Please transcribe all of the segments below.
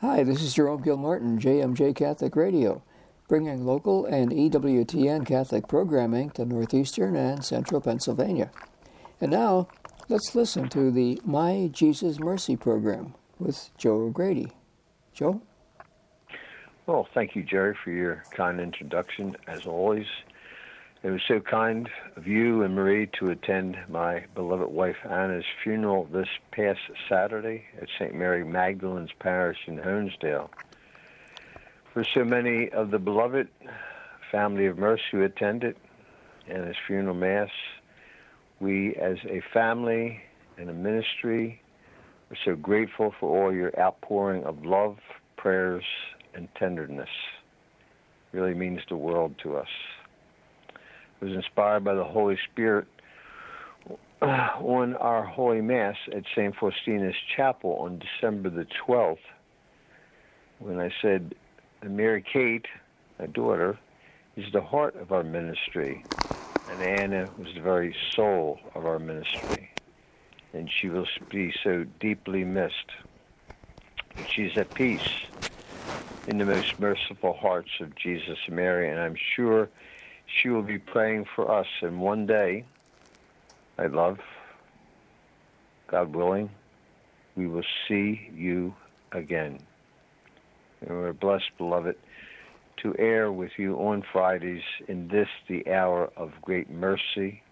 Hi, this is Jerome Gilmartin, JMJ Catholic Radio, bringing local and EWTN Catholic programming to northeastern and central Pennsylvania. And now, let's listen to the My Jesus Mercy program with Joe O'Grady. Joe? Well, thank you, Jerry, for your kind introduction, as always. It was so kind of you and Marie to attend my beloved wife Anna's funeral this past Saturday at St. Mary Magdalene's Parish in Honesdale. For so many of the beloved family of mercy who attended Anna's funeral mass, we as a family and a ministry are so grateful for all your outpouring of love, prayers, and tenderness. It really means the world to us was inspired by the Holy Spirit uh, on our Holy Mass at St. Faustina's Chapel on December the 12th when I said, Mary Kate, my daughter, is the heart of our ministry, and Anna was the very soul of our ministry, and she will be so deeply missed. But she's at peace in the most merciful hearts of Jesus and Mary, and I'm sure she will be praying for us. And one day, I love, God willing, we will see you again. And we're blessed, beloved, to air with you on Fridays in this, the hour of great mercy,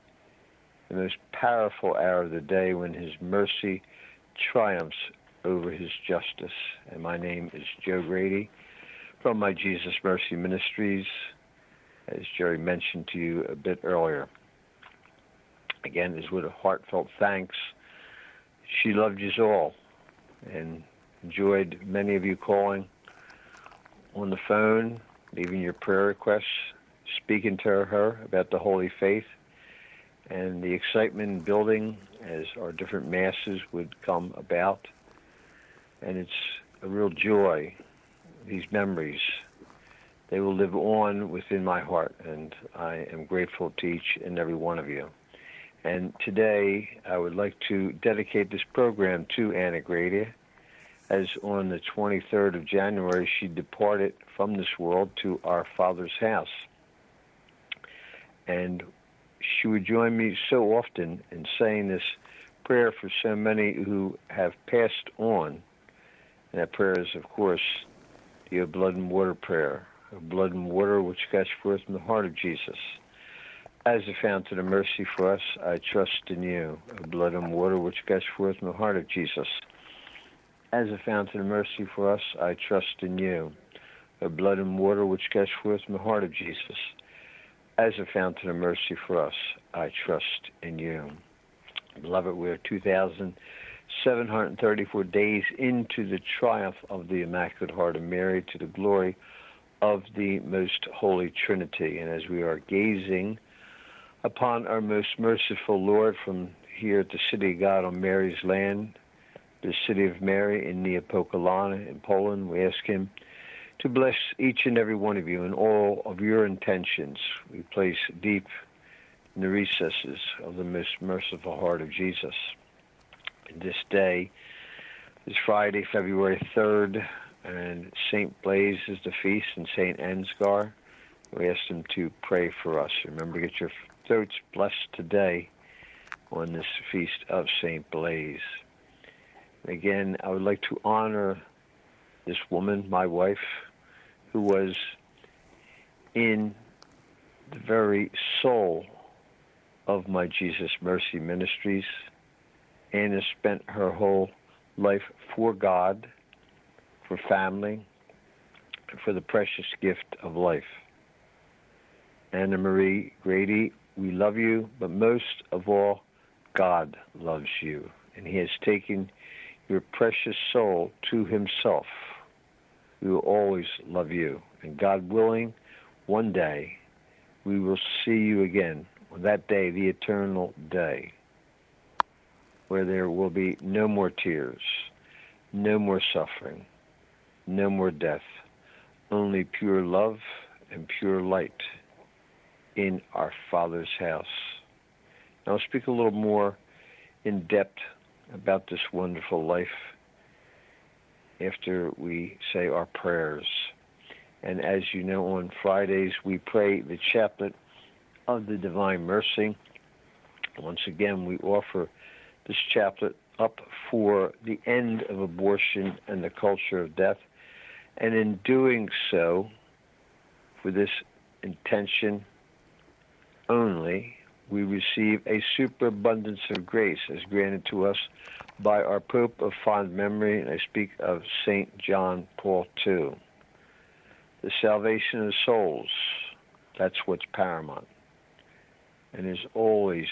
the most powerful hour of the day when His mercy triumphs over His justice. And my name is Joe Grady from my Jesus Mercy Ministries as Jerry mentioned to you a bit earlier. Again, is with a heartfelt thanks. She loved you all and enjoyed many of you calling on the phone, leaving your prayer requests, speaking to her about the Holy Faith, and the excitement building as our different masses would come about. And it's a real joy, these memories they will live on within my heart, and I am grateful to each and every one of you. And today, I would like to dedicate this program to Anna Grady, as on the 23rd of January, she departed from this world to our Father's house. And she would join me so often in saying this prayer for so many who have passed on. And that prayer is, of course, the blood and water prayer of blood and water which gush forth from the heart of Jesus. As a fountain of mercy for us, I trust in you, of blood and water which gush forth from the heart of Jesus. As a fountain of mercy for us, I trust in you, of blood and water which gush forth from the heart of Jesus. As a fountain of mercy for us, I trust in you. Beloved, we are 2,734 days into the triumph of the Immaculate Heart of Mary to the glory of the Most Holy Trinity. And as we are gazing upon our most merciful Lord from here at the City of God on Mary's land, the City of Mary in Niepokalanów in Poland, we ask Him to bless each and every one of you and all of your intentions. We place deep in the recesses of the most merciful heart of Jesus. In this day, this Friday, February 3rd, and St. Blaise is the feast, and St. Ansgar. We ask them to pray for us. Remember, get your throats blessed today on this feast of St. Blaise. Again, I would like to honor this woman, my wife, who was in the very soul of my Jesus Mercy Ministries. Anna spent her whole life for God for family, for the precious gift of life. Anna Marie Grady, we love you, but most of all, God loves you, and He has taken your precious soul to Himself. We will always love you, and God willing, one day we will see you again on that day, the eternal day, where there will be no more tears, no more suffering no more death, only pure love and pure light in our Father's house. Now, I'll speak a little more in depth about this wonderful life after we say our prayers. And as you know, on Fridays we pray the chaplet of the Divine Mercy. Once again, we offer this chaplet up for the end of abortion and the culture of death. And in doing so, for this intention only, we receive a superabundance of grace as granted to us by our Pope of fond memory, and I speak of St. John Paul II. The salvation of souls, that's what's paramount, and is always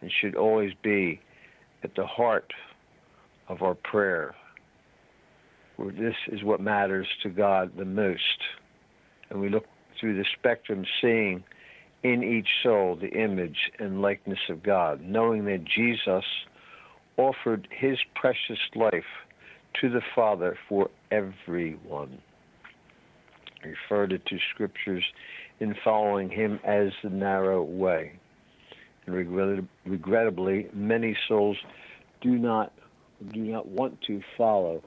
and should always be at the heart of our prayer. For this is what matters to God the most. And we look through the spectrum, seeing in each soul the image and likeness of God, knowing that Jesus offered his precious life to the Father for everyone. Referred it to scriptures in following him as the narrow way. And regrettably, many souls do not do not want to follow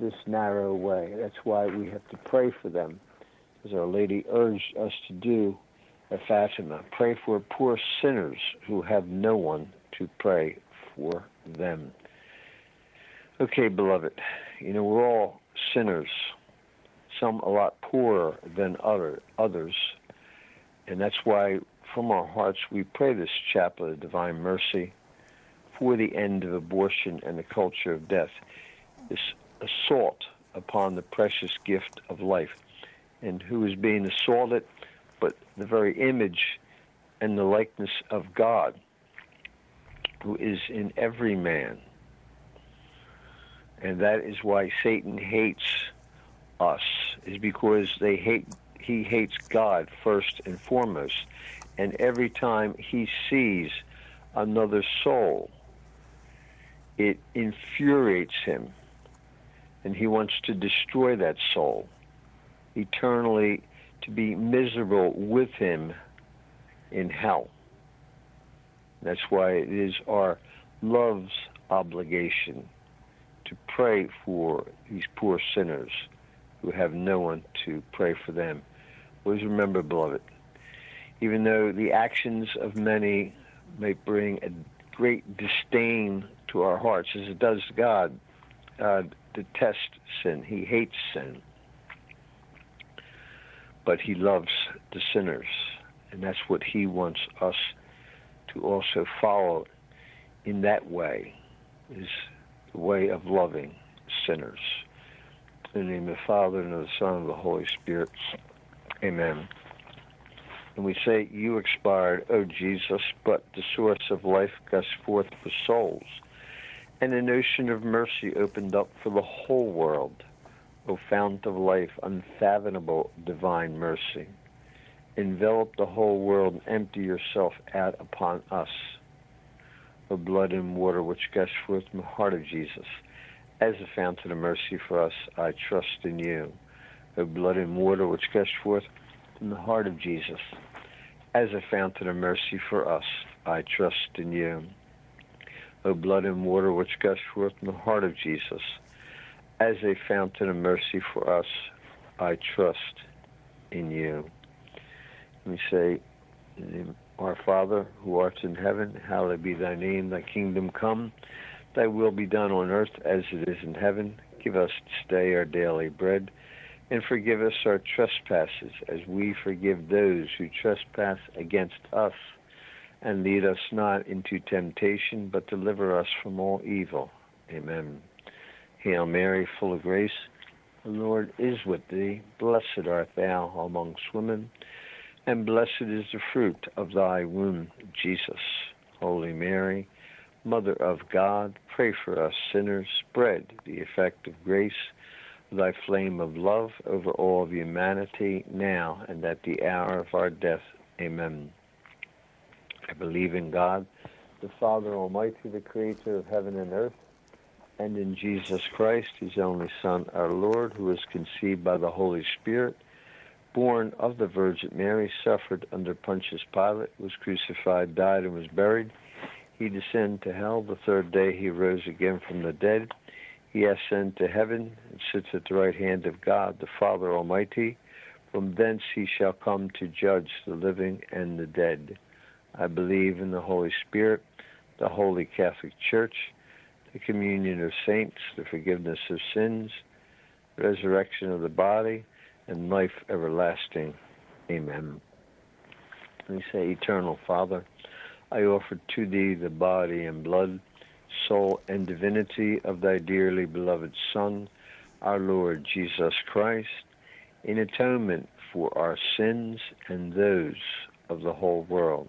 this narrow way. That's why we have to pray for them, as Our Lady urged us to do at Fatima. Pray for poor sinners who have no one to pray for them. Okay, beloved, you know, we're all sinners, some a lot poorer than other, others, and that's why from our hearts we pray this chaplet of divine mercy for the end of abortion and the culture of death, this assault upon the precious gift of life, and who is being assaulted, but the very image and the likeness of God who is in every man. And that is why Satan hates us, is because they hate he hates God first and foremost. And every time he sees another soul, it infuriates him. And he wants to destroy that soul, eternally to be miserable with him in hell. That's why it is our love's obligation to pray for these poor sinners who have no one to pray for them. Always remember, beloved, even though the actions of many may bring a great disdain to our hearts, as it does to God, uh, detests sin. He hates sin. But he loves the sinners. And that's what he wants us to also follow in that way is the way of loving sinners. In the name of the Father, and of the Son, and of the Holy Spirit. Amen. And we say, You expired, O Jesus, but the source of life gushed forth for souls. And an ocean of mercy opened up for the whole world. O fount of life, unfathomable divine mercy envelop the whole world and empty yourself out upon us. O blood and water which gush forth from the heart of Jesus, as a fountain of mercy for us, I trust in you. O blood and water which gush forth from the heart of Jesus, as a fountain of mercy for us, I trust in you. O blood and water which gush forth from the heart of Jesus, as a fountain of mercy for us, I trust in you. We say, Our Father, who art in heaven, hallowed be thy name, thy kingdom come, thy will be done on earth as it is in heaven. Give us this day our daily bread, and forgive us our trespasses as we forgive those who trespass against us. And lead us not into temptation, but deliver us from all evil. Amen. Hail Mary, full of grace, the Lord is with thee. Blessed art thou amongst women and blessed is the fruit of thy womb, Jesus. Holy Mary, Mother of God, pray for us sinners. Spread the effect of grace, thy flame of love over all of humanity, now and at the hour of our death. Amen. I believe in God, the Father Almighty, the Creator of heaven and earth, and in Jesus Christ, his only Son, our Lord, who was conceived by the Holy Spirit born of the Virgin Mary, suffered under Pontius Pilate, was crucified, died, and was buried. He descended to hell. The third day he rose again from the dead. He ascended to heaven and sits at the right hand of God, the Father Almighty. From thence he shall come to judge the living and the dead. I believe in the Holy Spirit, the Holy Catholic Church, the communion of saints, the forgiveness of sins, resurrection of the body, and life everlasting. Amen. We say, Eternal Father, I offer to thee the body and blood, soul, and divinity of thy dearly beloved Son, our Lord Jesus Christ, in atonement for our sins and those of the whole world.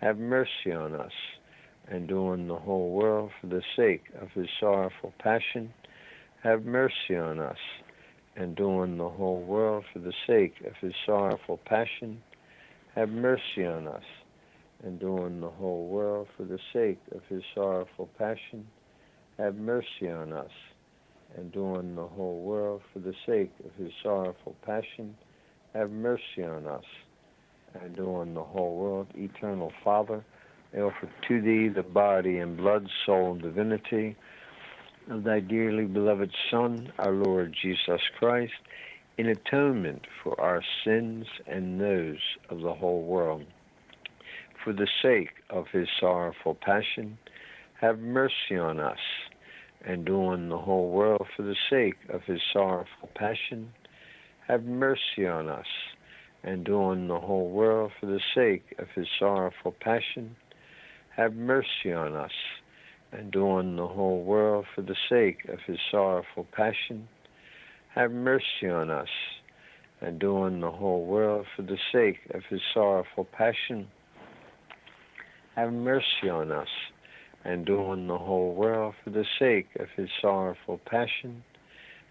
have mercy on us, and on the whole world. For the sake of his sorrowful passion, have mercy on us, and on the whole world. For the sake of his sorrowful passion, have mercy on us and on the whole world for the sake of his sorrowful passion. Have mercy on us, and on the whole world for the sake of his sorrowful passion. Have mercy on us, and on the whole world. Eternal Father, I offer to thee the body and blood, soul, and divinity of thy dearly beloved Son, our Lord Jesus Christ, in atonement for our sins and those of the whole world for the sake of his sorrowful passion, have mercy on us, and on the whole world for the sake of his sorrowful passion, have mercy on us, and on the whole world for the sake of his sorrowful passion, have mercy on us, and on the whole world for the sake of his sorrowful passion, have mercy on us, and on the whole world for the sake of his sorrowful passion, have mercy on us, and on the whole world for the sake of his sorrowful passion.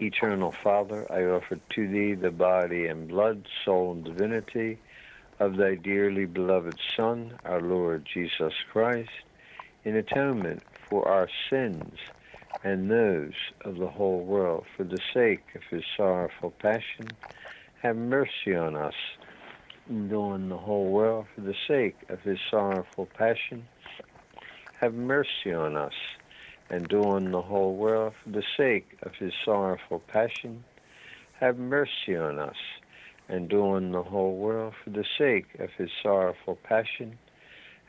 Eternal Father, I offer to thee the body and blood, soul, and divinity of thy dearly beloved Son, our Lord Jesus Christ, in atonement for our sins and those of the whole world, for the sake of his sorrowful passion. Have mercy on us and on the whole world for the sake of his sorrowful passion. Have mercy on us, and doing the whole world for the sake of his sorrowful passion. Have mercy on us, and doing the whole world for the sake of his sorrowful passion.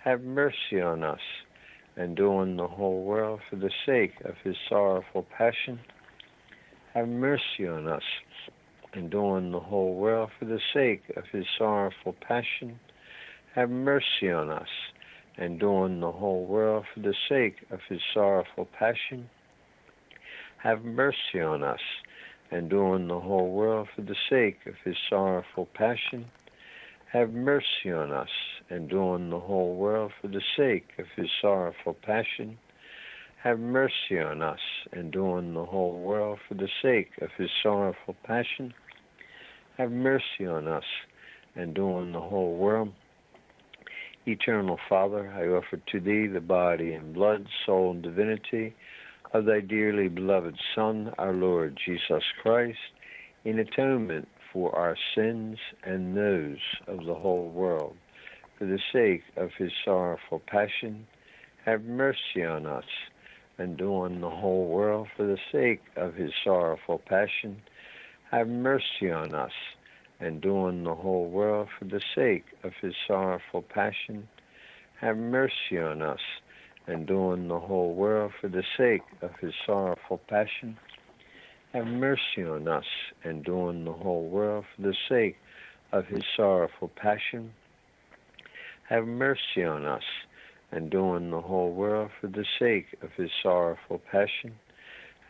Have mercy on us, and doing the whole world for the sake of his sorrowful passion. Have mercy on us, and on the whole world for the sake of his sorrowful passion. Have mercy on us, and on the whole world for the sake of his sorrowful passion. Have mercy on us, and on the whole world for the sake of his sorrowful passion. Have mercy on us, and on the whole world for the sake of his sorrowful passion have mercy on us and on the whole world for the sake of his sorrowful passion. Have mercy on us and on the whole world. Eternal Father, I offer to thee the body and blood, soul, and divinity of thy dearly beloved Son, our Lord Jesus Christ, in atonement for our sins and those of the whole world. For the sake of his sorrowful passion, have mercy on us and on the whole world for the sake of his sorrowful passion. Have mercy on us and on the whole world for the sake of his sorrowful passion. Have mercy on us and doing the whole world for the sake of his sorrowful passion. Have mercy on us, and doing the whole world for the sake of his sorrowful passion. Have mercy on us, and doing the whole world for the sake of his sorrowful passion.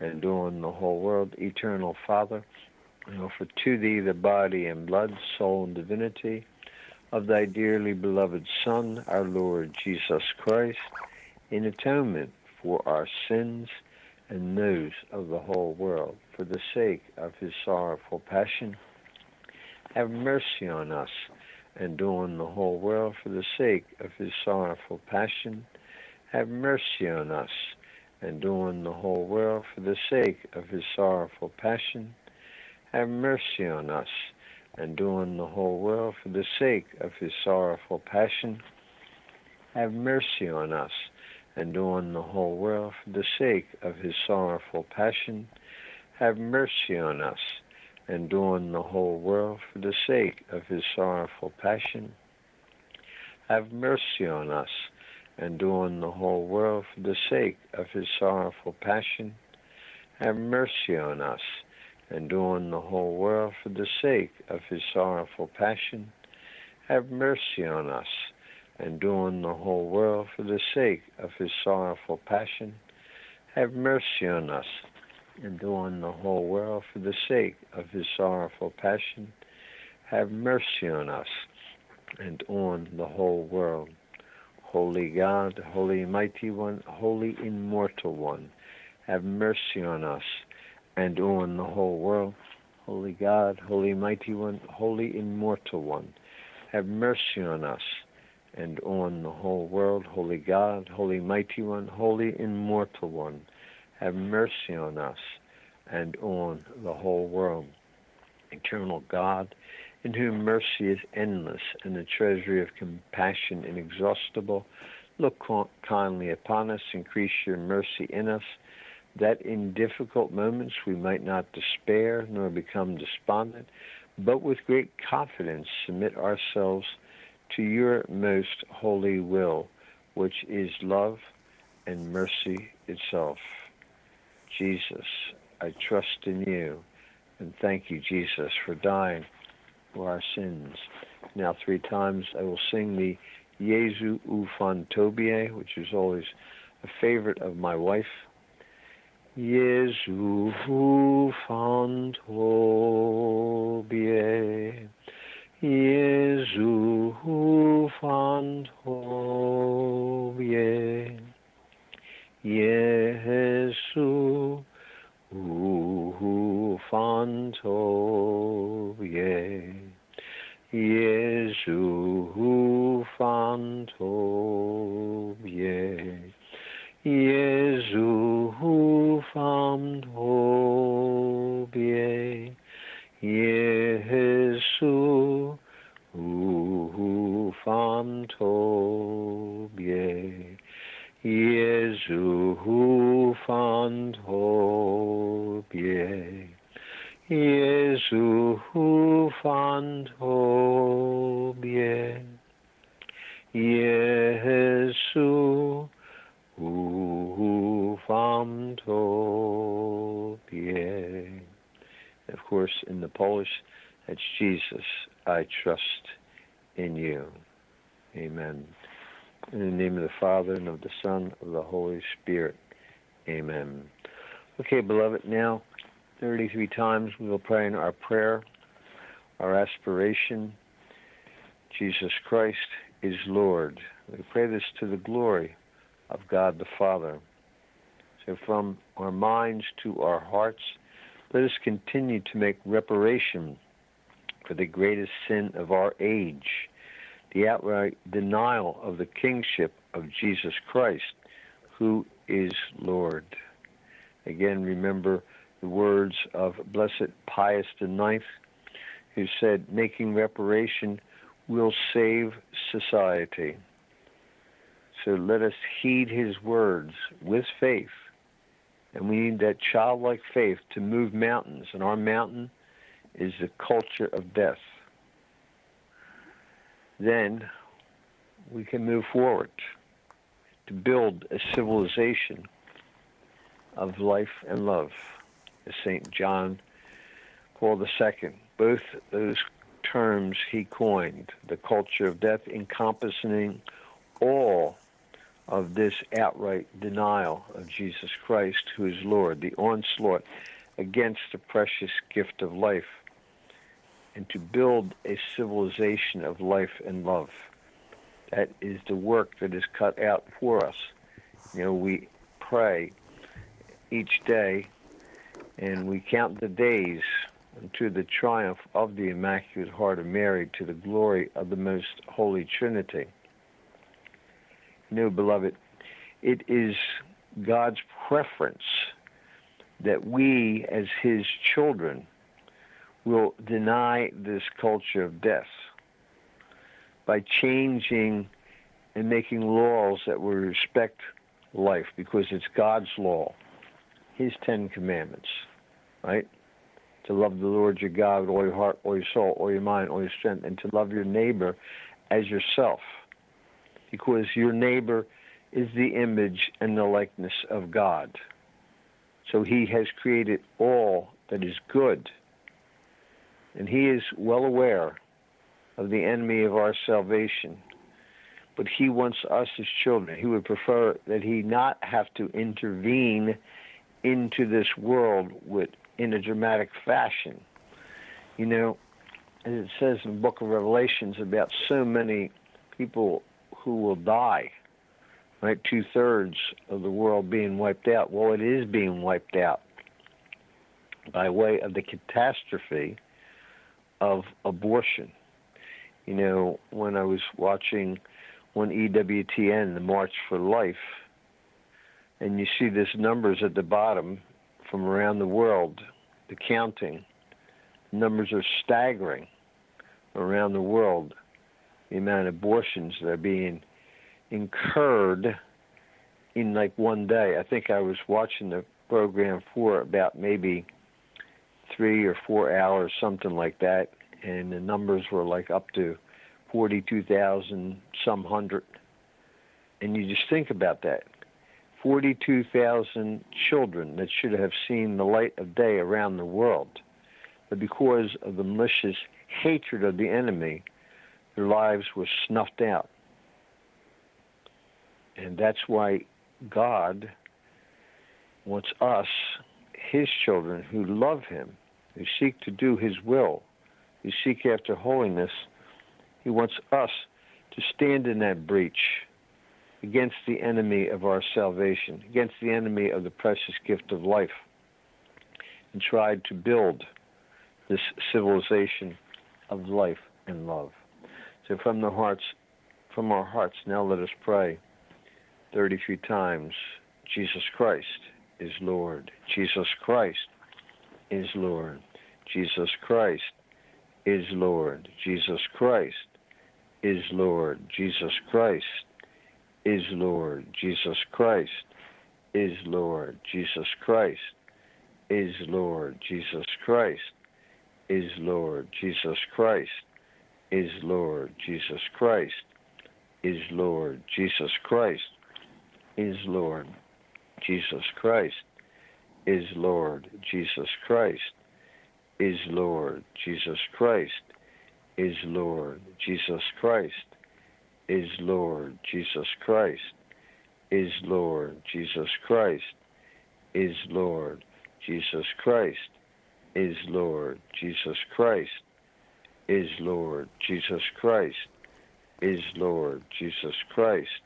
and doing the whole world, eternal Father, and offer to thee the body and blood, soul, and divinity of thy dearly beloved Son, our Lord Jesus Christ, in atonement for our sins and those of the whole world, for the sake of his sorrowful passion. Have mercy on us, and doing the whole world for the sake of his sorrowful passion. Have mercy on us, and doing the whole world for the sake of his sorrowful passion. Have mercy on us, and doing the whole world for the sake of his sorrowful passion. Have mercy on us, and doing the whole world for the sake of his sorrowful passion. Have mercy on us, and doing the whole world for the sake of his sorrowful passion. Have mercy on us, and doing the whole world for the sake of his sorrowful passion. Have mercy on us, and doing the whole world for the sake of his sorrowful passion. Have mercy on us, and doing the whole world for the sake of his sorrowful passion. Have mercy on us, and doing the whole world for the sake of his sorrowful passion. Have mercy on us, and on the whole world. Holy God, Holy Mighty One, Holy Immortal One, have mercy on us and on the whole world. Holy God, Holy Mighty One, Holy Immortal One, have mercy on us and on the whole world. Holy God, Holy Mighty One, Holy Immortal One, have mercy on us and on the whole world. Eternal God, in whom mercy is endless and the treasury of compassion inexhaustible, look kindly upon us, increase your mercy in us, that in difficult moments we might not despair nor become despondent, but with great confidence submit ourselves to your most holy will, which is love and mercy itself. Jesus, I trust in you, and thank you, Jesus, for dying for our sins. Now, three times I will sing the Jezu ufam Tobie, which is always a favorite of my wife. Jezu ufam Tobie, Jezu ufam Tobie, Jezu ufam Tobie. Jesu fan Tobie, Jesu fan Tobie, Jesu fan Tobie, Jesu fan Tobie. Jesu fan Tobie, Jesu fan Tobie. Of course, in the Polish, that's Jesus, I trust in you. Amen. In the name of the Father, and of the Son, and of the Holy Spirit. Amen. Okay, beloved, now 33 times we will pray in our prayer, our aspiration. Jesus Christ is Lord. We pray this to the glory of God the Father. So from our minds to our hearts, let us continue to make reparation for the greatest sin of our age, the outright denial of the kingship of Jesus Christ, who is Lord. Again, remember the words of Blessed Pius IX, who said, Making reparation will save society. So let us heed his words with faith. And we need that childlike faith to move mountains. And our mountain is the culture of death. Then we can move forward to build a civilization of life and love, as St. John Paul II. Both those terms he coined, the culture of death encompassing all of this outright denial of Jesus Christ, who is Lord, the onslaught against the precious gift of life, and to build a civilization of life and love. That is the work that is cut out for us. You know, we pray each day and we count the days unto the triumph of the Immaculate Heart of Mary to the glory of the Most Holy Trinity. Know, beloved, it is God's preference that we, as His children, will deny this culture of death by changing and making laws that will respect life because it's God's law, His Ten Commandments, right? To love the Lord your God with all your heart, all your soul, all your mind, all your strength, and to love your neighbor as yourself because your neighbor is the image and the likeness of God. So he has created all that is good. And he is well aware of the enemy of our salvation. But he wants us as children. He would prefer that he not have to intervene into this world with in a dramatic fashion. You know, as it says in the book of Revelations about so many people who will die. Right, two thirds of the world being wiped out. Well, it is being wiped out by way of the catastrophe of abortion. You know, when I was watching one EWTN, the March for Life, and you see these numbers at the bottom from around the world, the counting, numbers are staggering around the world the amount of abortions that are being incurred in like one day. I think I was watching the program for about maybe three or four hours, something like that, and the numbers were like up to 42,000, some hundred. And you just think about that. 42,000 children that should have seen the light of day around the world. But because of the malicious hatred of the enemy, their lives were snuffed out. And that's why God wants us, His children, who love Him, who seek to do His will, who seek after holiness, He wants us to stand in that breach against the enemy of our salvation, against the enemy of the precious gift of life, and tried to build this civilization of life and love. So from the hearts, from our hearts, now let us pray 33 times. Jesus Christ is Lord. Jesus Christ is Lord. Jesus Christ is Lord. Jesus Christ is Lord. Jesus Christ is Lord. Jesus Christ is Lord. Jesus Christ is Lord. Jesus Christ is Lord. Jesus Christ is Lord Jesus Christ, is Lord Jesus Christ, is Lord Jesus Christ, is Lord Jesus Christ, is Lord Jesus Christ, is Lord Jesus Christ, is Lord Jesus Christ, is Lord Jesus Christ, is Lord Jesus Christ, is Lord Jesus Christ is Lord Jesus Christ, is Lord Jesus Christ,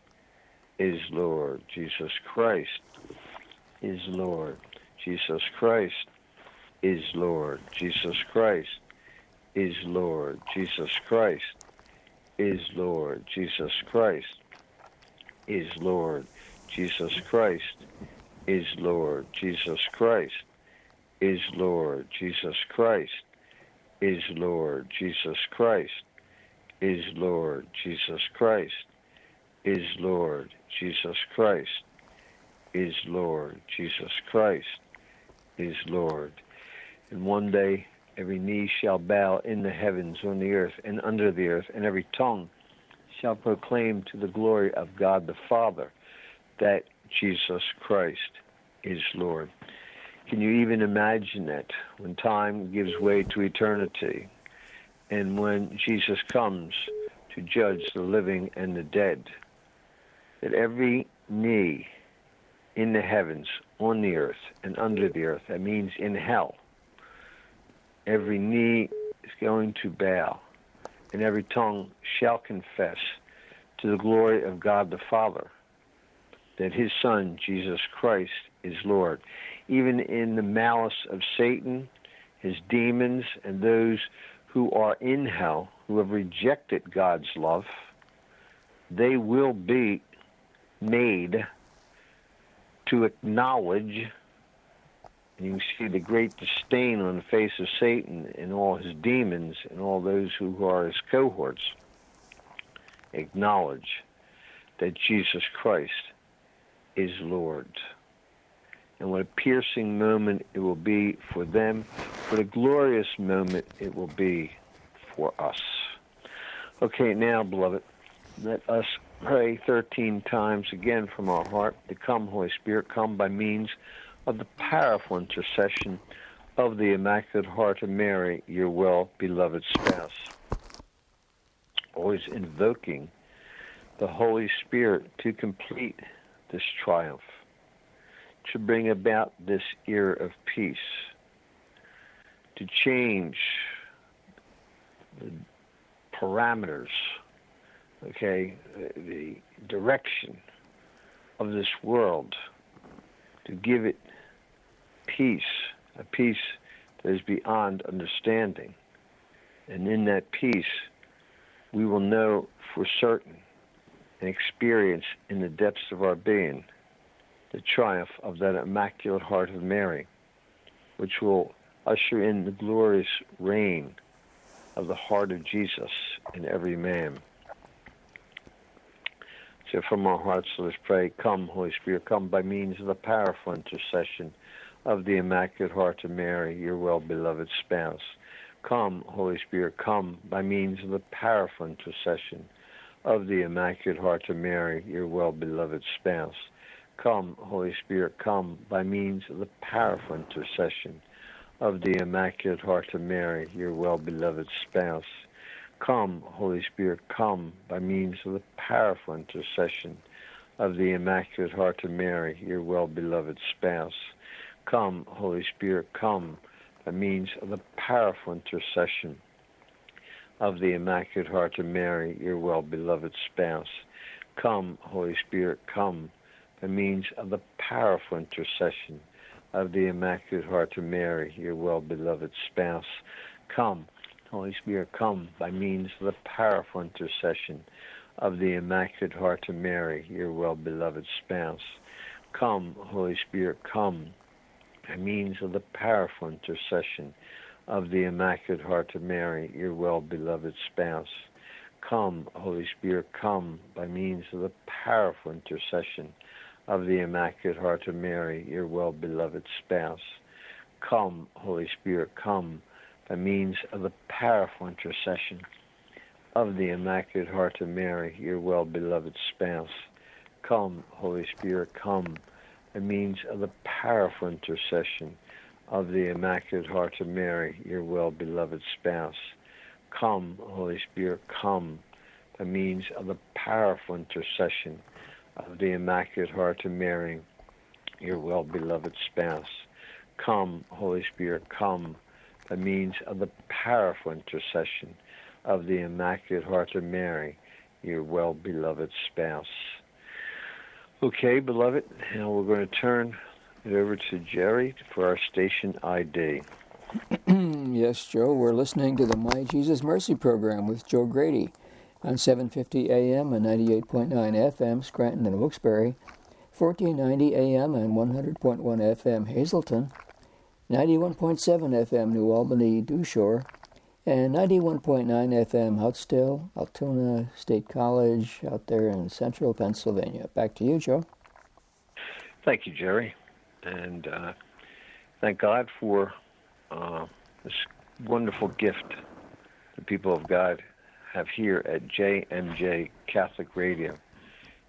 is Lord Jesus Christ, is Lord Jesus Christ, is Lord Jesus Christ, is Lord Jesus Christ, is Lord Jesus Christ, is Lord Jesus Christ is Lord. Jesus Christ is Lord. Jesus Christ is Lord. Jesus Christ is Lord. Jesus Christ is Lord. Jesus Christ is Lord. Jesus Christ is Lord. And one day every knee shall bow in the heavens, on the earth, and under the earth, and every tongue shall proclaim to the glory of God the Father that Jesus Christ is Lord. Can you even imagine that when time gives way to eternity and when Jesus comes to judge the living and the dead? That every knee in the heavens, on the earth, and under the earth, that means in hell, every knee is going to bow and every tongue shall confess to the glory of God the Father that his Son, Jesus Christ, is Lord. Even in the malice of Satan, his demons, and those who are in hell, who have rejected God's love, they will be made to acknowledge, you see the great disdain on the face of Satan and all his demons and all those who are his cohorts, acknowledge that Jesus Christ is Lord. And what a piercing moment it will be for them. What a glorious moment it will be for us. Okay, now, beloved, let us pray 13 times again from our heart to come, Holy Spirit, come by means of the powerful intercession of the Immaculate Heart of Mary, your well beloved spouse. Always invoking the Holy Spirit to complete this triumph, to bring about this era of peace, to change the parameters, okay, the direction of this world, to give it peace, a peace that is beyond understanding. And in that peace, we will know for certain and experience in the depths of our being the triumph of that Immaculate Heart of Mary, which will usher in the glorious reign of the heart of Jesus in every man. So from our hearts, let us pray, Come, Holy Spirit, come by means of the powerful intercession of the Immaculate Heart of Mary, your well-beloved spouse. Come, Holy Spirit, come by means of the powerful intercession of the Immaculate Heart of Mary, your well-beloved spouse. Come, Holy Spirit, come by means of the powerful intercession of the Immaculate Heart of Mary, your well-beloved spouse. Come, Holy Spirit, come by means of the powerful intercession of the Immaculate Heart of Mary, your well-beloved spouse. Come, Holy Spirit, come by means of the powerful intercession of the Immaculate Heart of Mary, your well-beloved spouse. Come, Holy Spirit, come by means of the powerful intercession of the Immaculate Heart of Mary, your well-beloved spouse. Come, Holy Spirit, come by means of the powerful intercession of the Immaculate Heart of Mary, your well-beloved spouse. Come, Holy Spirit, come means of the powerful intercession of the Immaculate Heart of Mary, your well-beloved spouse. Come, Holy Spirit, come by means of the powerful intercession of the Immaculate Heart of Mary, your well-beloved spouse. Come, Holy Spirit, come by means of the powerful intercession of the Immaculate Heart of Mary, your well-beloved spouse. Come, Holy Spirit, come by means of the powerful intercession of the Immaculate Heart of Mary, your well-beloved spouse. Come, Holy Spirit, come by means of the powerful intercession of the Immaculate Heart of Mary, your well-beloved spouse. Come, Holy Spirit, come by means of the powerful intercession of the Immaculate Heart of Mary, your well-beloved spouse. Okay, beloved, now we're going to turn it over to Jerry for our station ID. yes, Joe, we're listening to the My Jesus Mercy program with Joe Grady on 750 AM and 98.9 FM, Scranton and Wilkes-Barre, 1490 AM and 100.1 FM Hazleton, 91.7 FM New Albany Dushore, and 91.9 FM Hutsdale, Altoona State College out there in central Pennsylvania. Back to you, Joe. Thank you, Jerry. And uh, thank God for uh, this wonderful gift the people of God have here at JMJ Catholic Radio.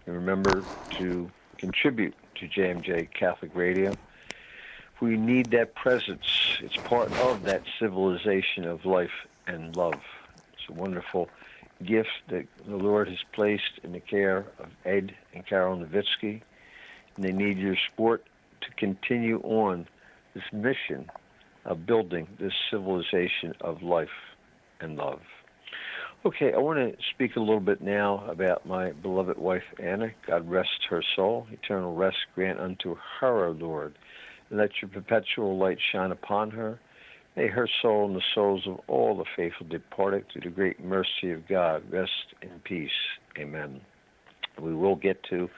And remember to contribute to JMJ Catholic Radio. We need that presence. It's part of that civilization of life and love. It's a wonderful gift that the Lord has placed in the care of Ed and Carol Nowitzki. And they need your support to continue on this mission of building this civilization of life and love. Okay, I want to speak a little bit now about my beloved wife Anna. God rest her soul, eternal rest grant unto her, O Lord. Let your perpetual light shine upon her. May her soul and the souls of all the faithful departed through the great mercy of God rest in peace. Amen. We will get to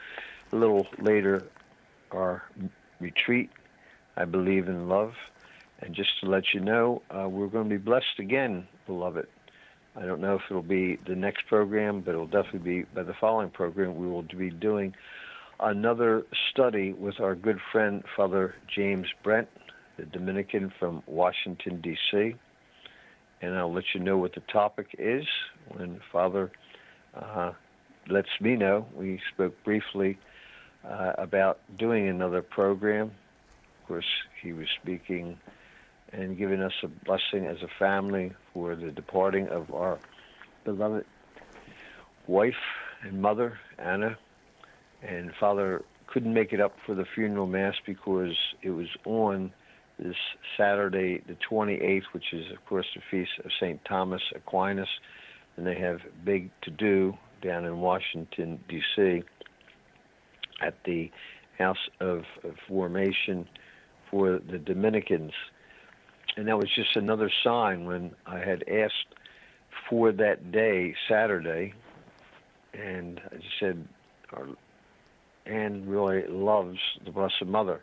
a little later our retreat. I believe in love. And just to let you know, uh, we're going to be blessed again, beloved. I don't know if it'll be the next program, but it'll definitely be by the following program. We will be doing another study with our good friend, Father James Brent, the Dominican from Washington, D.C. And I'll let you know what the topic is when Father uh, lets me know. We spoke briefly uh, about doing another program. Of course, he was speaking and giving us a blessing as a family for the departing of our beloved wife and mother, Anna. And Father couldn't make it up for the funeral mass because it was on this Saturday, the 28th, which is, of course, the feast of St. Thomas Aquinas. And they have big to do down in Washington, D.C., at the House of, of Formation for the Dominicans and that was just another sign when I had asked for that day, Saturday, and I just said, Anne really loves the Blessed Mother.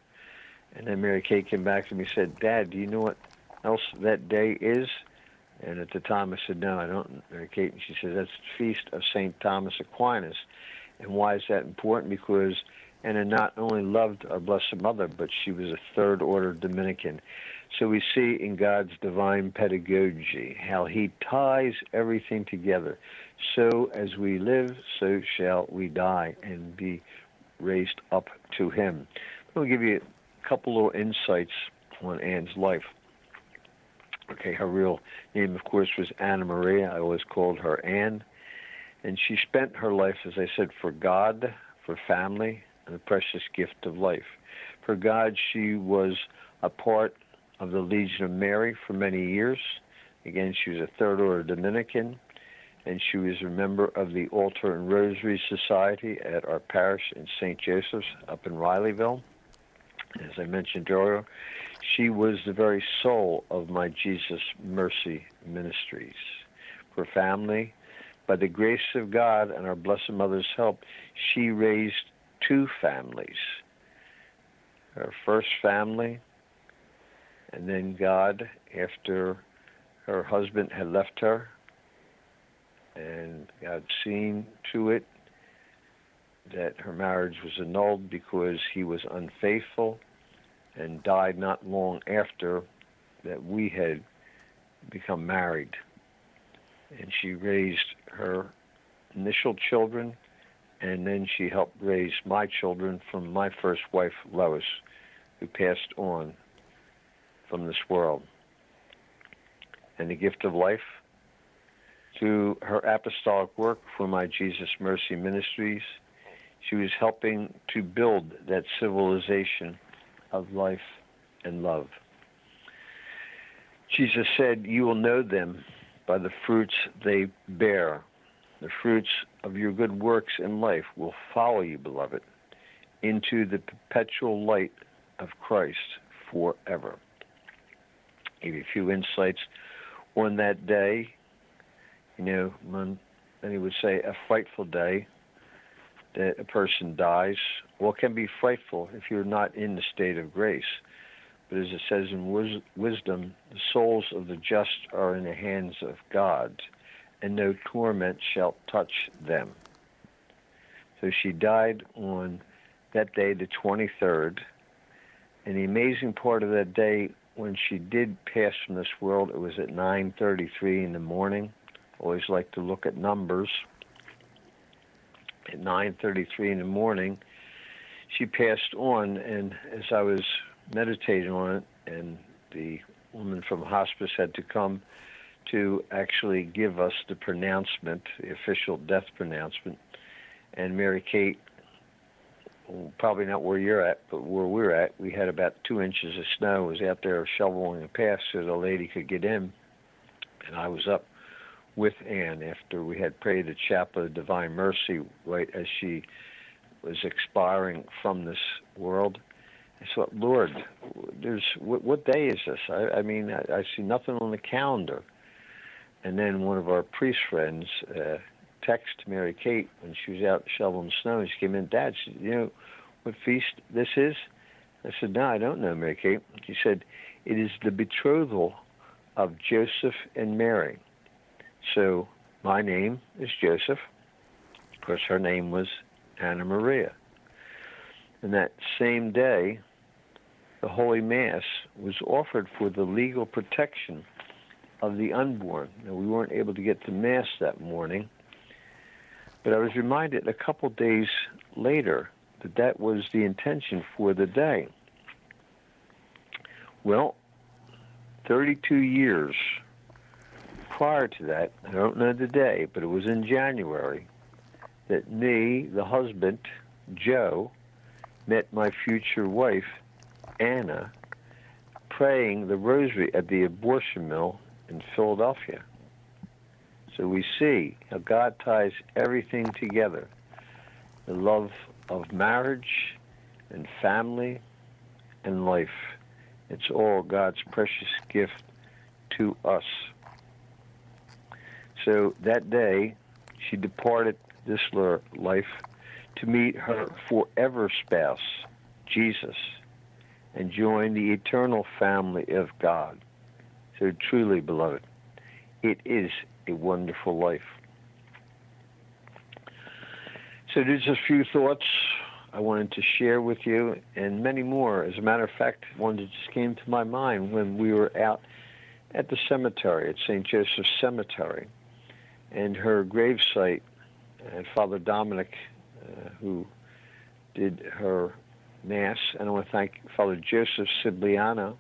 And then Mary Kate came back to me and said, Dad, do you know what else that day is? And at the time I said, No, I don't, Mary Kate. And she said, That's the feast of St. Thomas Aquinas. And why is that important? Because Anna not only loved our Blessed Mother, but she was a third order Dominican. So we see in God's divine pedagogy how he ties everything together. So as we live, so shall we die and be raised up to him. I'll give you a couple little insights on Anne's life. Okay, her real name, of course, was Anna Maria. I always called her Anne. And she spent her life, as I said, for God, for family, and the precious gift of life. For God, she was a part of the Legion of Mary for many years. Again, she was a third order Dominican, and she was a member of the Altar and Rosary Society at our parish in St. Joseph's up in Rileyville. As I mentioned earlier, she was the very soul of my Jesus Mercy Ministries. For family, by the grace of God and our Blessed Mother's help, she raised two families. Her first family and then God, after her husband had left her, and God seen to it that her marriage was annulled because he was unfaithful and died not long after that we had become married. And she raised her initial children, and then she helped raise my children from my first wife, Lois, who passed on from this world. And the gift of life through her apostolic work for my Jesus Mercy Ministries, she was helping to build that civilization of life and love. Jesus said, You will know them by the fruits they bear. The fruits of your good works in life will follow you, beloved, into the perpetual light of Christ forever give you a few insights on that day. You know, when, he would say a frightful day. that a person dies, well, can be frightful if you're not in the state of grace. But as it says in wis- wisdom, the souls of the just are in the hands of God, and no torment shall touch them. So she died on that day, the 23rd. And the amazing part of that day, when she did pass from this world, it was at 9:33 in the morning. Always like to look at numbers. At 9:33 in the morning, she passed on, and as I was meditating on it, and the woman from hospice had to come to actually give us the pronouncement, the official death pronouncement, and Mary Kate probably not where you're at, but where we're at, we had about two inches of snow. Was out there shoveling a path so the lady could get in, and I was up with Anne after we had prayed the chaplet of divine mercy right as she was expiring from this world. I thought, Lord, there's what, what day is this? I, I mean, I, I see nothing on the calendar. And then one of our priest friends uh, texted Mary Kate when she was out shoveling snow. And she came in, Dad, she, you know what feast this is? I said, No, I don't know, Mary Kate. She said, It is the betrothal of Joseph and Mary. So my name is Joseph. Of course, her name was Anna Maria. And that same day, the Holy Mass was offered for the legal protection of the unborn. Now, we weren't able to get to Mass that morning, but I was reminded a couple days later that that was the intention for the day. Well, 32 years prior to that, I don't know the day, but it was in January, that me, the husband, Joe, met my future wife, Anna, praying the rosary at the abortion mill in Philadelphia. So we see how God ties everything together the love of marriage and family and life. It's all God's precious gift to us. So that day, she departed this life to meet her forever spouse, Jesus, and join the eternal family of God. So truly, beloved, it is a wonderful life. So there's a few thoughts I wanted to share with you, and many more. As a matter of fact, one that just came to my mind when we were out at the cemetery at St. Joseph's Cemetery, and her gravesite, and Father Dominic, uh, who did her mass, and I want to thank Father Joseph Sibliano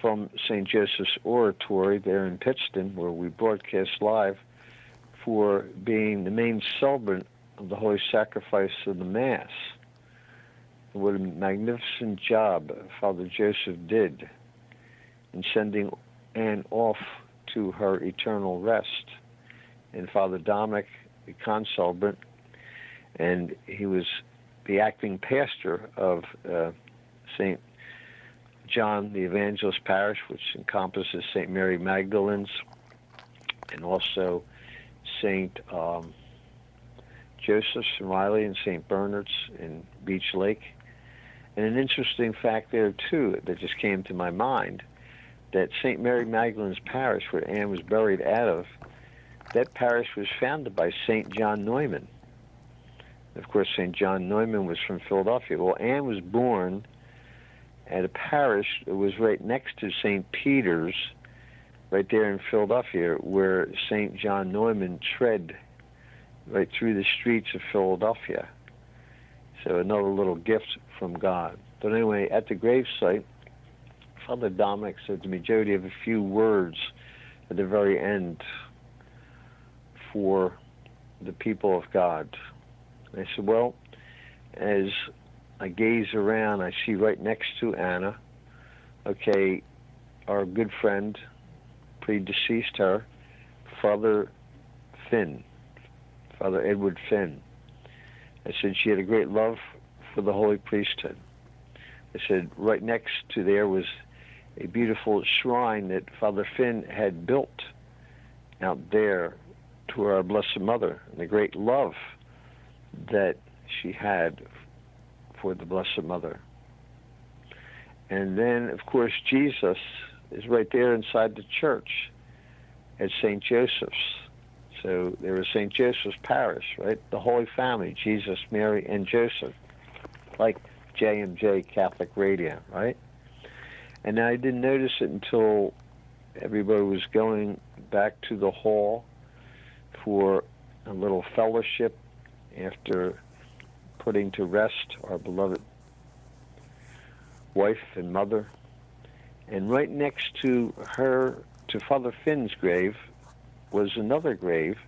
from St. Joseph's Oratory there in Pittston, where we broadcast live, for being the main celebrant of the Holy Sacrifice of the Mass. What a magnificent job Father Joseph did in sending Anne off to her eternal rest. And Father Dominic, the concelebrant, and he was the acting pastor of uh, St. John the Evangelist Parish, which encompasses St. Mary Magdalene's and also St. Um, Joseph's in Riley and St. Bernard's in Beach Lake. And an interesting fact there, too, that just came to my mind that St. Mary Magdalene's Parish, where Anne was buried out of, that parish was founded by St. John Neumann. Of course, St. John Neumann was from Philadelphia. Well, Anne was born at a parish that was right next to St. Peter's, right there in Philadelphia, where St. John Neumann tread right through the streets of Philadelphia. So another little gift from God. But anyway, at the gravesite, Father Dominic said to me, Jody, have a few words at the very end for the people of God. I said, well, as I gaze around, I see right next to Anna, okay, our good friend, predeceased her, Father Finn. Father Edward Finn. I said she had a great love for the holy priesthood. I said right next to there was a beautiful shrine that Father Finn had built out there to our Blessed Mother, and the great love that she had for the Blessed Mother. And then, of course, Jesus is right there inside the church at St. Joseph's. So there was St. Joseph's Parish, right? The Holy Family, Jesus, Mary, and Joseph, like JMJ Catholic Radio, right? And I didn't notice it until everybody was going back to the hall for a little fellowship after putting to rest our beloved wife and mother. And right next to her, to Father Finn's grave, was another grave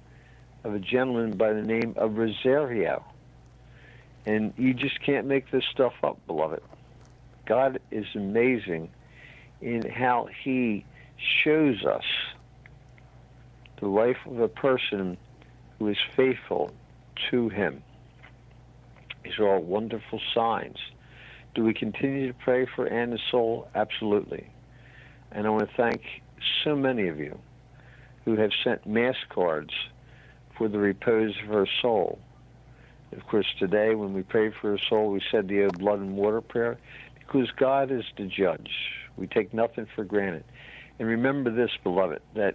of a gentleman by the name of Rosario. And you just can't make this stuff up, beloved. God is amazing in how He shows us the life of a person who is faithful to Him. These are all wonderful signs. Do we continue to pray for Anna's soul? Absolutely. And I want to thank so many of you who have sent mass cards for the repose of her soul. Of course, today when we pray for her soul, we said the old blood and water prayer because God is the judge. We take nothing for granted. And remember this, beloved, that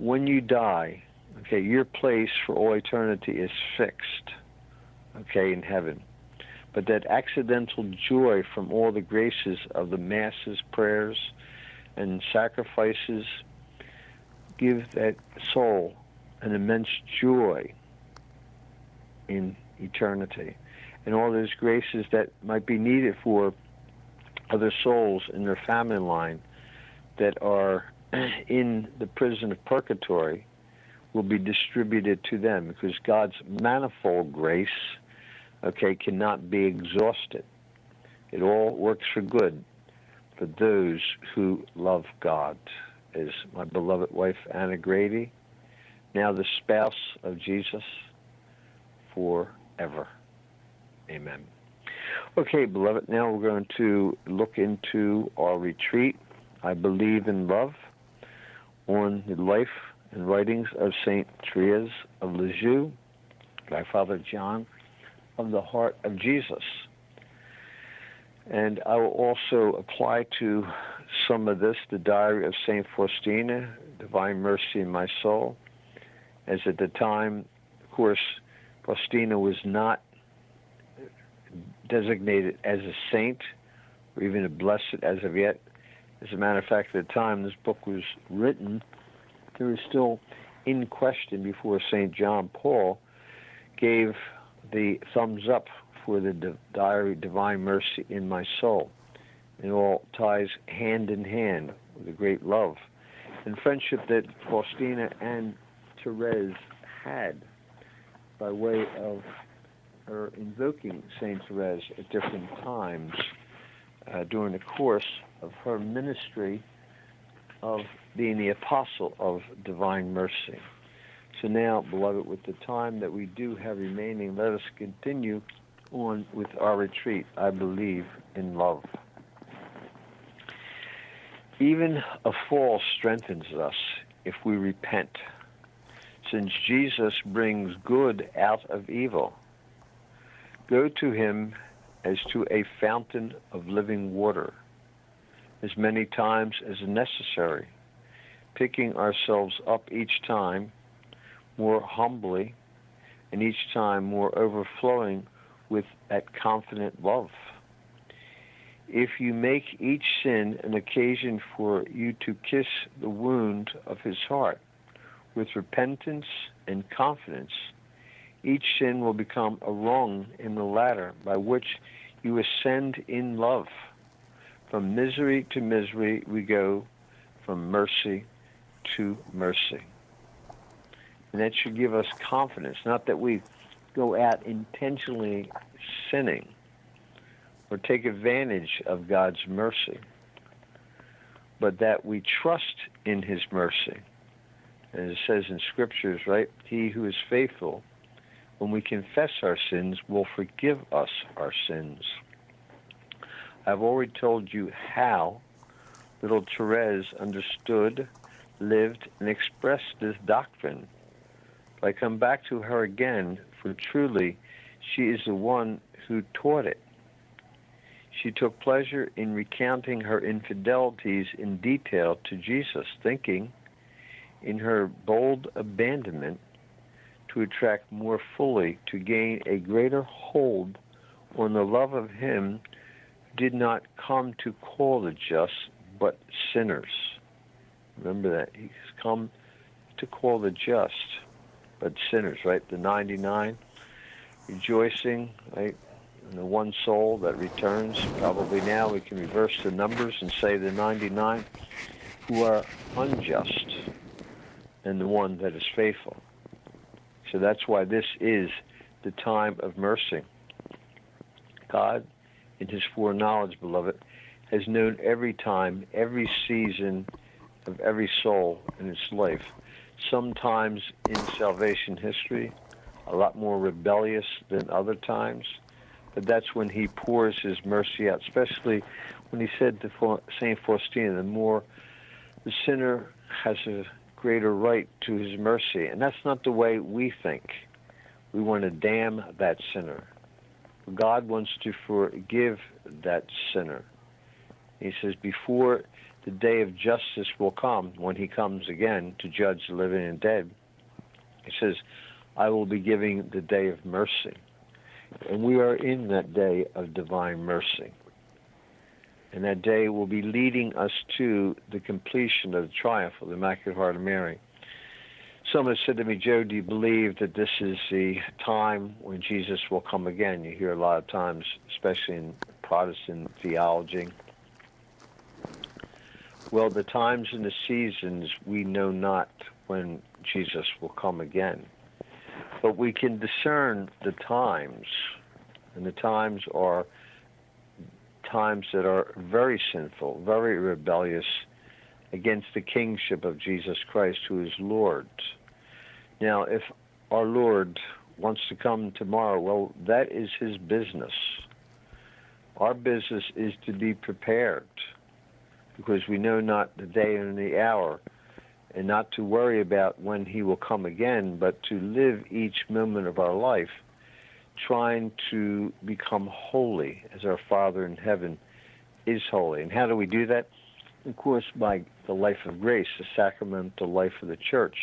when you die, okay, your place for all eternity is fixed, okay, in heaven. But that accidental joy from all the graces of the masses, prayers, and sacrifices give that soul an immense joy in eternity. And all those graces that might be needed for other souls in their family line that are in the prison of purgatory will be distributed to them because God's manifold grace, okay, cannot be exhausted. It all works for good for those who love God. Is my beloved wife Anna Grady, now the spouse of Jesus forever. Amen. Okay, beloved, now we're going to look into our retreat. I believe in love on the life and writings of Saint Therese of Lisieux by Father John of the Heart of Jesus. And I will also apply to some of this the diary of Saint Faustina, Divine Mercy in My Soul, as at the time, of course, Faustina was not designated as a saint or even a blessed as of yet. As a matter of fact, at the time this book was written, there was still in question before St. John Paul gave the thumbs up for the diary Divine Mercy in My Soul. It all ties hand in hand with the great love and friendship that Faustina and Therese had by way of her invoking Saint Therese at different times uh, during the course of her ministry of being the apostle of divine mercy. So now, beloved, with the time that we do have remaining, let us continue on with our retreat. I believe in love. Even a fall strengthens us if we repent, since Jesus brings good out of evil. Go to him as to a fountain of living water, as many times as necessary, picking ourselves up each time more humbly, and each time more overflowing with that confident love. If you make each sin an occasion for you to kiss the wound of his heart with repentance and confidence, each sin will become a rung in the ladder by which you ascend in love. From misery to misery, we go from mercy to mercy. And that should give us confidence, not that we go out intentionally sinning or take advantage of God's mercy, but that we trust in His mercy. As it says in scriptures, right? He who is faithful when we confess our sins, will forgive us our sins. I've already told you how little Therese understood, lived, and expressed this doctrine. But I come back to her again, for truly She is the one who taught it. She took pleasure in recounting her infidelities in detail to Jesus, thinking, in her bold abandonment, to attract more fully, to gain a greater hold on the love of Him did not come to call the just, but sinners. Remember that. He's come to call the just, but sinners, right? The 99, rejoicing, right? And the one soul that returns. Probably now we can reverse the numbers and say the 99 who are unjust and the one that is faithful. So that's why this is the time of mercy. God, in his foreknowledge, beloved, has known every time, every season of every soul in its life. Sometimes in salvation history, a lot more rebellious than other times, but that's when he pours his mercy out, especially when he said to St. Faustina, the more the sinner has a greater right to his mercy. And that's not the way we think. We want to damn that sinner. God wants to forgive that sinner. He says, before the day of justice will come, when he comes again to judge the living and dead, he says, I will be giving the day of mercy. And we are in that day of divine mercy. And that day will be leading us to the completion of the triumph of the Immaculate Heart of Mary. Someone said to me, Joe, do you believe that this is the time when Jesus will come again? You hear a lot of times, especially in Protestant theology. Well, the times and the seasons we know not when Jesus will come again. But we can discern the times, and the times are times that are very sinful, very rebellious against the kingship of Jesus Christ, who is Lord. Now, if our Lord wants to come tomorrow, well, that is his business. Our business is to be prepared because we know not the day and the hour, and not to worry about when he will come again, but to live each moment of our life trying to become holy as our Father in heaven is holy. And how do we do that? Of course, by the life of grace, the sacramental life of the church.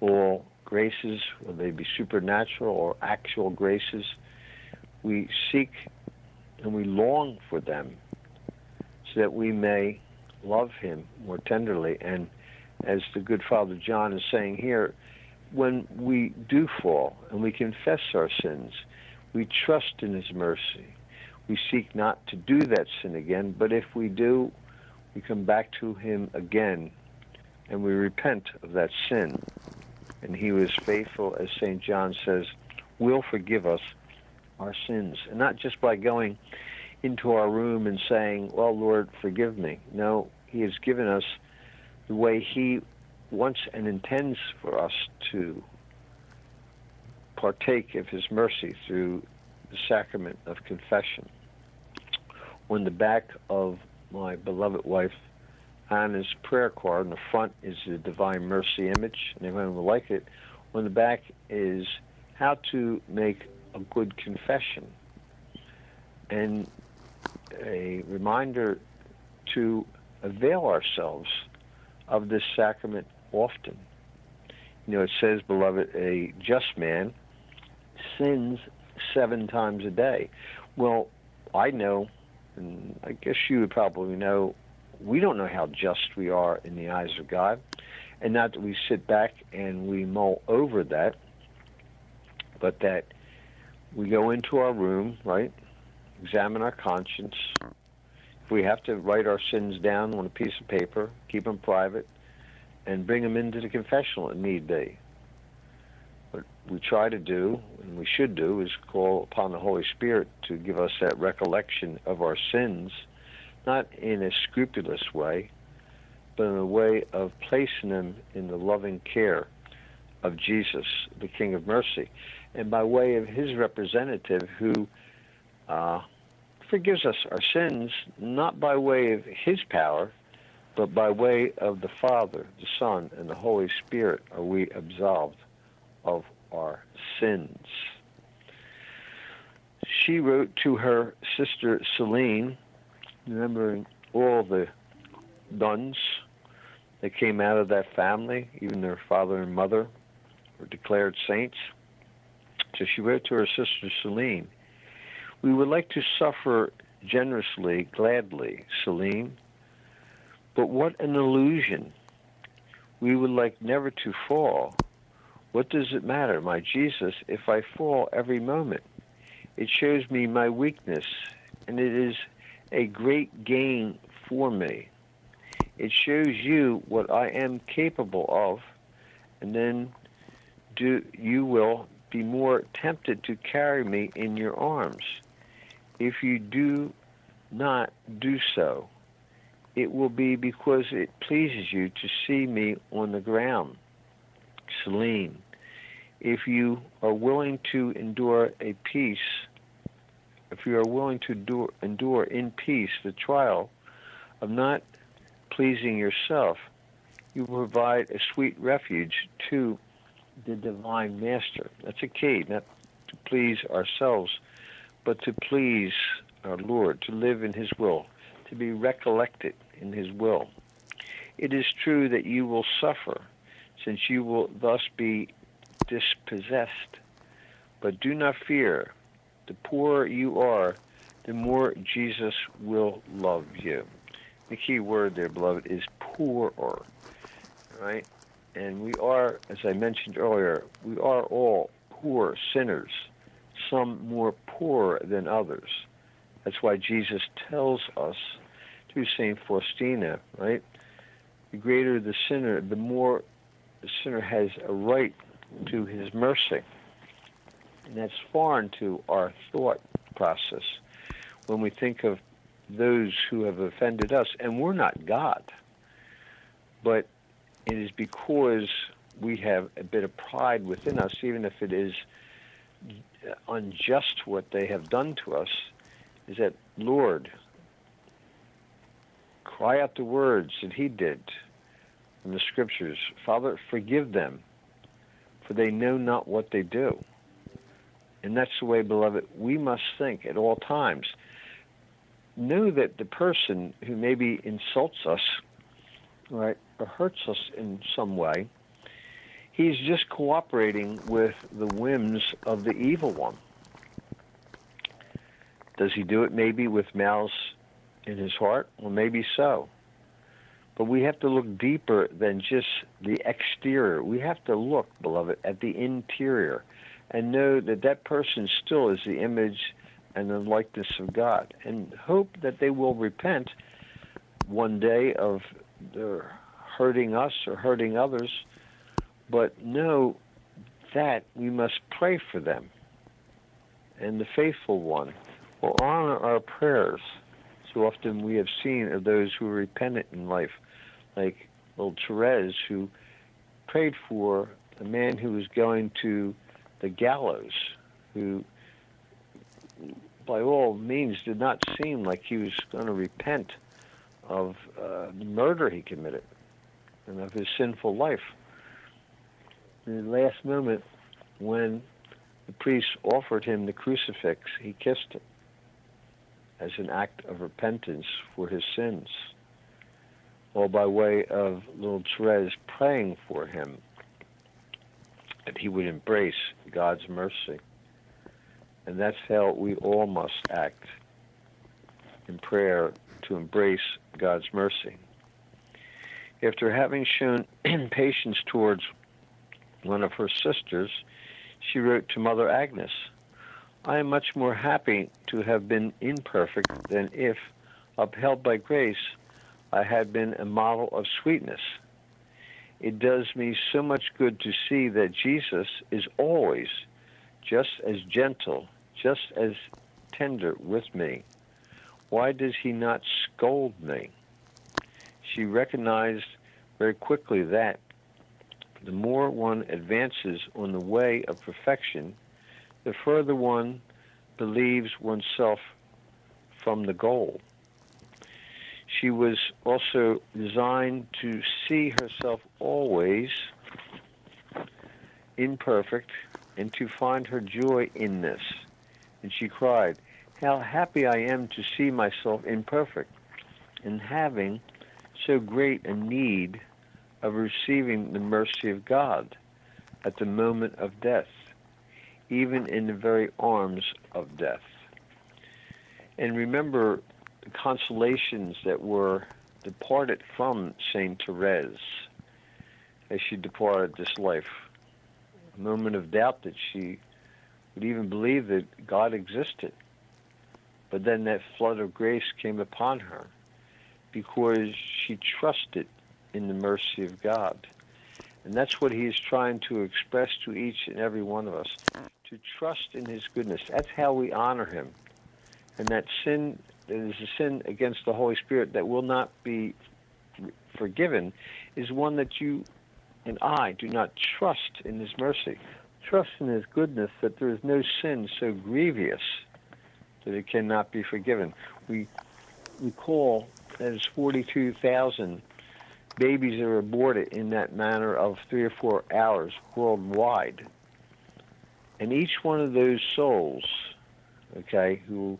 All graces, whether they be supernatural or actual graces, we seek and we long for them so that we may love Him more tenderly. And as the good Father John is saying here, when we do fall and we confess our sins, we trust in His mercy. We seek not to do that sin again, but if we do, we come back to Him again and we repent of that sin. And He was faithful, as St. John says, will forgive us our sins. And not just by going into our room and saying, Well, Lord, forgive me. No, He has given us the way He wants and intends for us to partake of his mercy through the sacrament of confession. On the back of my beloved wife Anna's prayer card, on the front is the Divine Mercy image, and anyone will like it. On the back is how to make a good confession and a reminder to avail ourselves of this sacrament often. You know, it says, beloved, a just man sins seven times a day. Well, I know, and I guess you would probably know, we don't know how just we are in the eyes of God. And not that we sit back and we mull over that, but that we go into our room, right? Examine our conscience. If we have to write our sins down on a piece of paper, keep them private, and bring them into the confessional if need be. What we try to do, and we should do, is call upon the Holy Spirit to give us that recollection of our sins, not in a scrupulous way, but in a way of placing them in the loving care of Jesus, the King of Mercy, and by way of his representative who uh, forgives us our sins, not by way of his power, but by way of the Father, the Son, and the Holy Spirit are we absolved of our sins. she wrote to her sister Celine, remembering all the nuns that came out of that family, even their father and mother were declared saints. So she wrote to her sister Celine, We would like to suffer generously, gladly, Celine, but what an illusion. We would like never to fall. What does it matter, my Jesus, if I fall every moment? It shows me my weakness, and it is a great gain for me. It shows you what I am capable of, and then do you will be more tempted to carry me in your arms. If you do not do so, it will be because it pleases you to see me on the ground. Celine, if you are willing to endure a peace, if you are willing to endure, endure in peace the trial of not pleasing yourself, you provide a sweet refuge to the divine master. That's a key, not to please ourselves, but to please our Lord, to live in his will, to be recollected in his will. It is true that you will suffer, since you will thus be dispossessed. But do not fear. The poorer you are, the more Jesus will love you. The key word there, beloved, is poorer. Right? And we are, as I mentioned earlier, we are all poor sinners, some more poor than others. That's why Jesus tells us through St. Faustina, right? The greater the sinner, the more the sinner has a right to his mercy. And that's foreign to our thought process when we think of those who have offended us. And we're not God. But it is because we have a bit of pride within us, even if it is unjust what they have done to us, is that, Lord, cry out the words that He did in the scriptures Father, forgive them, for they know not what they do. And that's the way, beloved, we must think at all times. Know that the person who maybe insults us, right, or hurts us in some way, he's just cooperating with the whims of the evil one. Does he do it maybe with malice in his heart? Well, maybe so. But we have to look deeper than just the exterior. We have to look, beloved, at the interior and know that that person still is the image and the likeness of God and hope that they will repent one day of their hurting us or hurting others, but know that we must pray for them. And the faithful one will honor our prayers. So often we have seen of those who are repentant in life, like old Therese, who prayed for a man who was going to the gallows, who by all means did not seem like he was going to repent of uh, the murder he committed and of his sinful life. In the last moment, when the priest offered him the crucifix, he kissed it as an act of repentance for his sins, or by way of little Therese praying for him that he would embrace God's mercy. And that's how we all must act in prayer to embrace God's mercy. After having shown patience towards one of her sisters, she wrote to Mother Agnes, I am much more happy to have been imperfect than if, upheld by grace, I had been a model of sweetness. It does me so much good to see that Jesus is always just as gentle, just as tender with me. Why does he not scold me? She recognized very quickly that the more one advances on the way of perfection, the further one believes oneself from the goal. She was also designed to see herself always imperfect and to find her joy in this, And she cried, How happy I am to see myself imperfect, and having so great a need of receiving the mercy of God at the moment of death, even in the very arms of death. And remember consolations that were departed from Saint Therese as she departed this life. A moment of doubt that she would even believe that God existed. But then that flood of grace came upon her because she trusted in the mercy of God. And that's what he is trying to express to each and every one of us to trust in his goodness. That's how we honor him. And that sin that is a sin against the Holy Spirit that will not be forgiven is one that you and I do not trust in his mercy. Trust in his goodness that there is no sin so grievous that it cannot be forgiven. We recall that it's 42,000 babies that are aborted in that manner of three or four hours worldwide. And each one of those souls, okay, who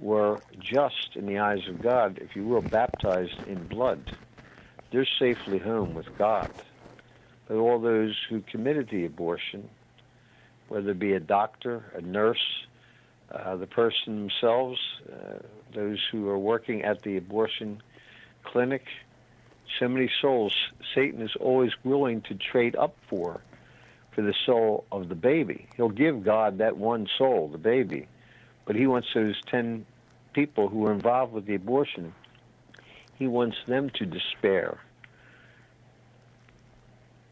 were just in the eyes of God, if you will, baptized in blood, they're safely home with God. But all those who committed the abortion, whether it be a doctor, a nurse, uh, the person themselves, uh, those who are working at the abortion clinic, so many souls Satan is always willing to trade up for for the soul of the baby. He'll give God that one soul, the baby, but he wants those 10 people who were involved with the abortion, he wants them to despair.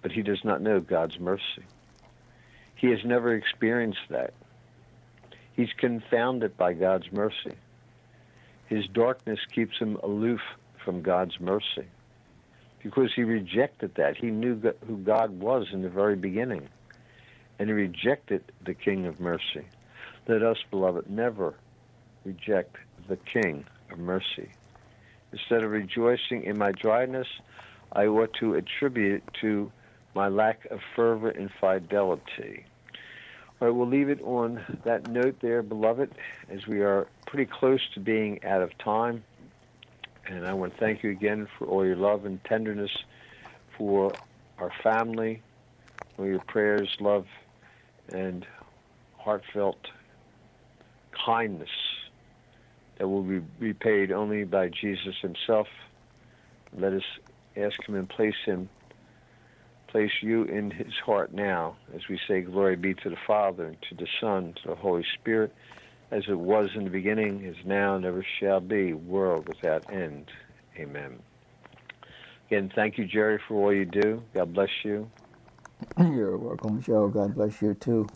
But he does not know God's mercy. He has never experienced that. He's confounded by God's mercy. His darkness keeps him aloof from God's mercy because he rejected that. He knew who God was in the very beginning, and he rejected the King of mercy. Let us, beloved, never reject the King of mercy. Instead of rejoicing in my dryness, I ought to attribute it to my lack of fervor and fidelity. All right, we'll leave it on that note there, beloved, as we are pretty close to being out of time. And I want to thank you again for all your love and tenderness for our family, for your prayers, love, and heartfelt kindness that will be repaid only by Jesus himself. Let us ask him and place him, place you in his heart now as we say, Glory be to the Father, and to the Son, to the Holy Spirit, as it was in the beginning, is now, and ever shall be, world without end. Amen. Again, thank you, Jerry, for all you do. God bless you. You're welcome, Joe. God bless you too.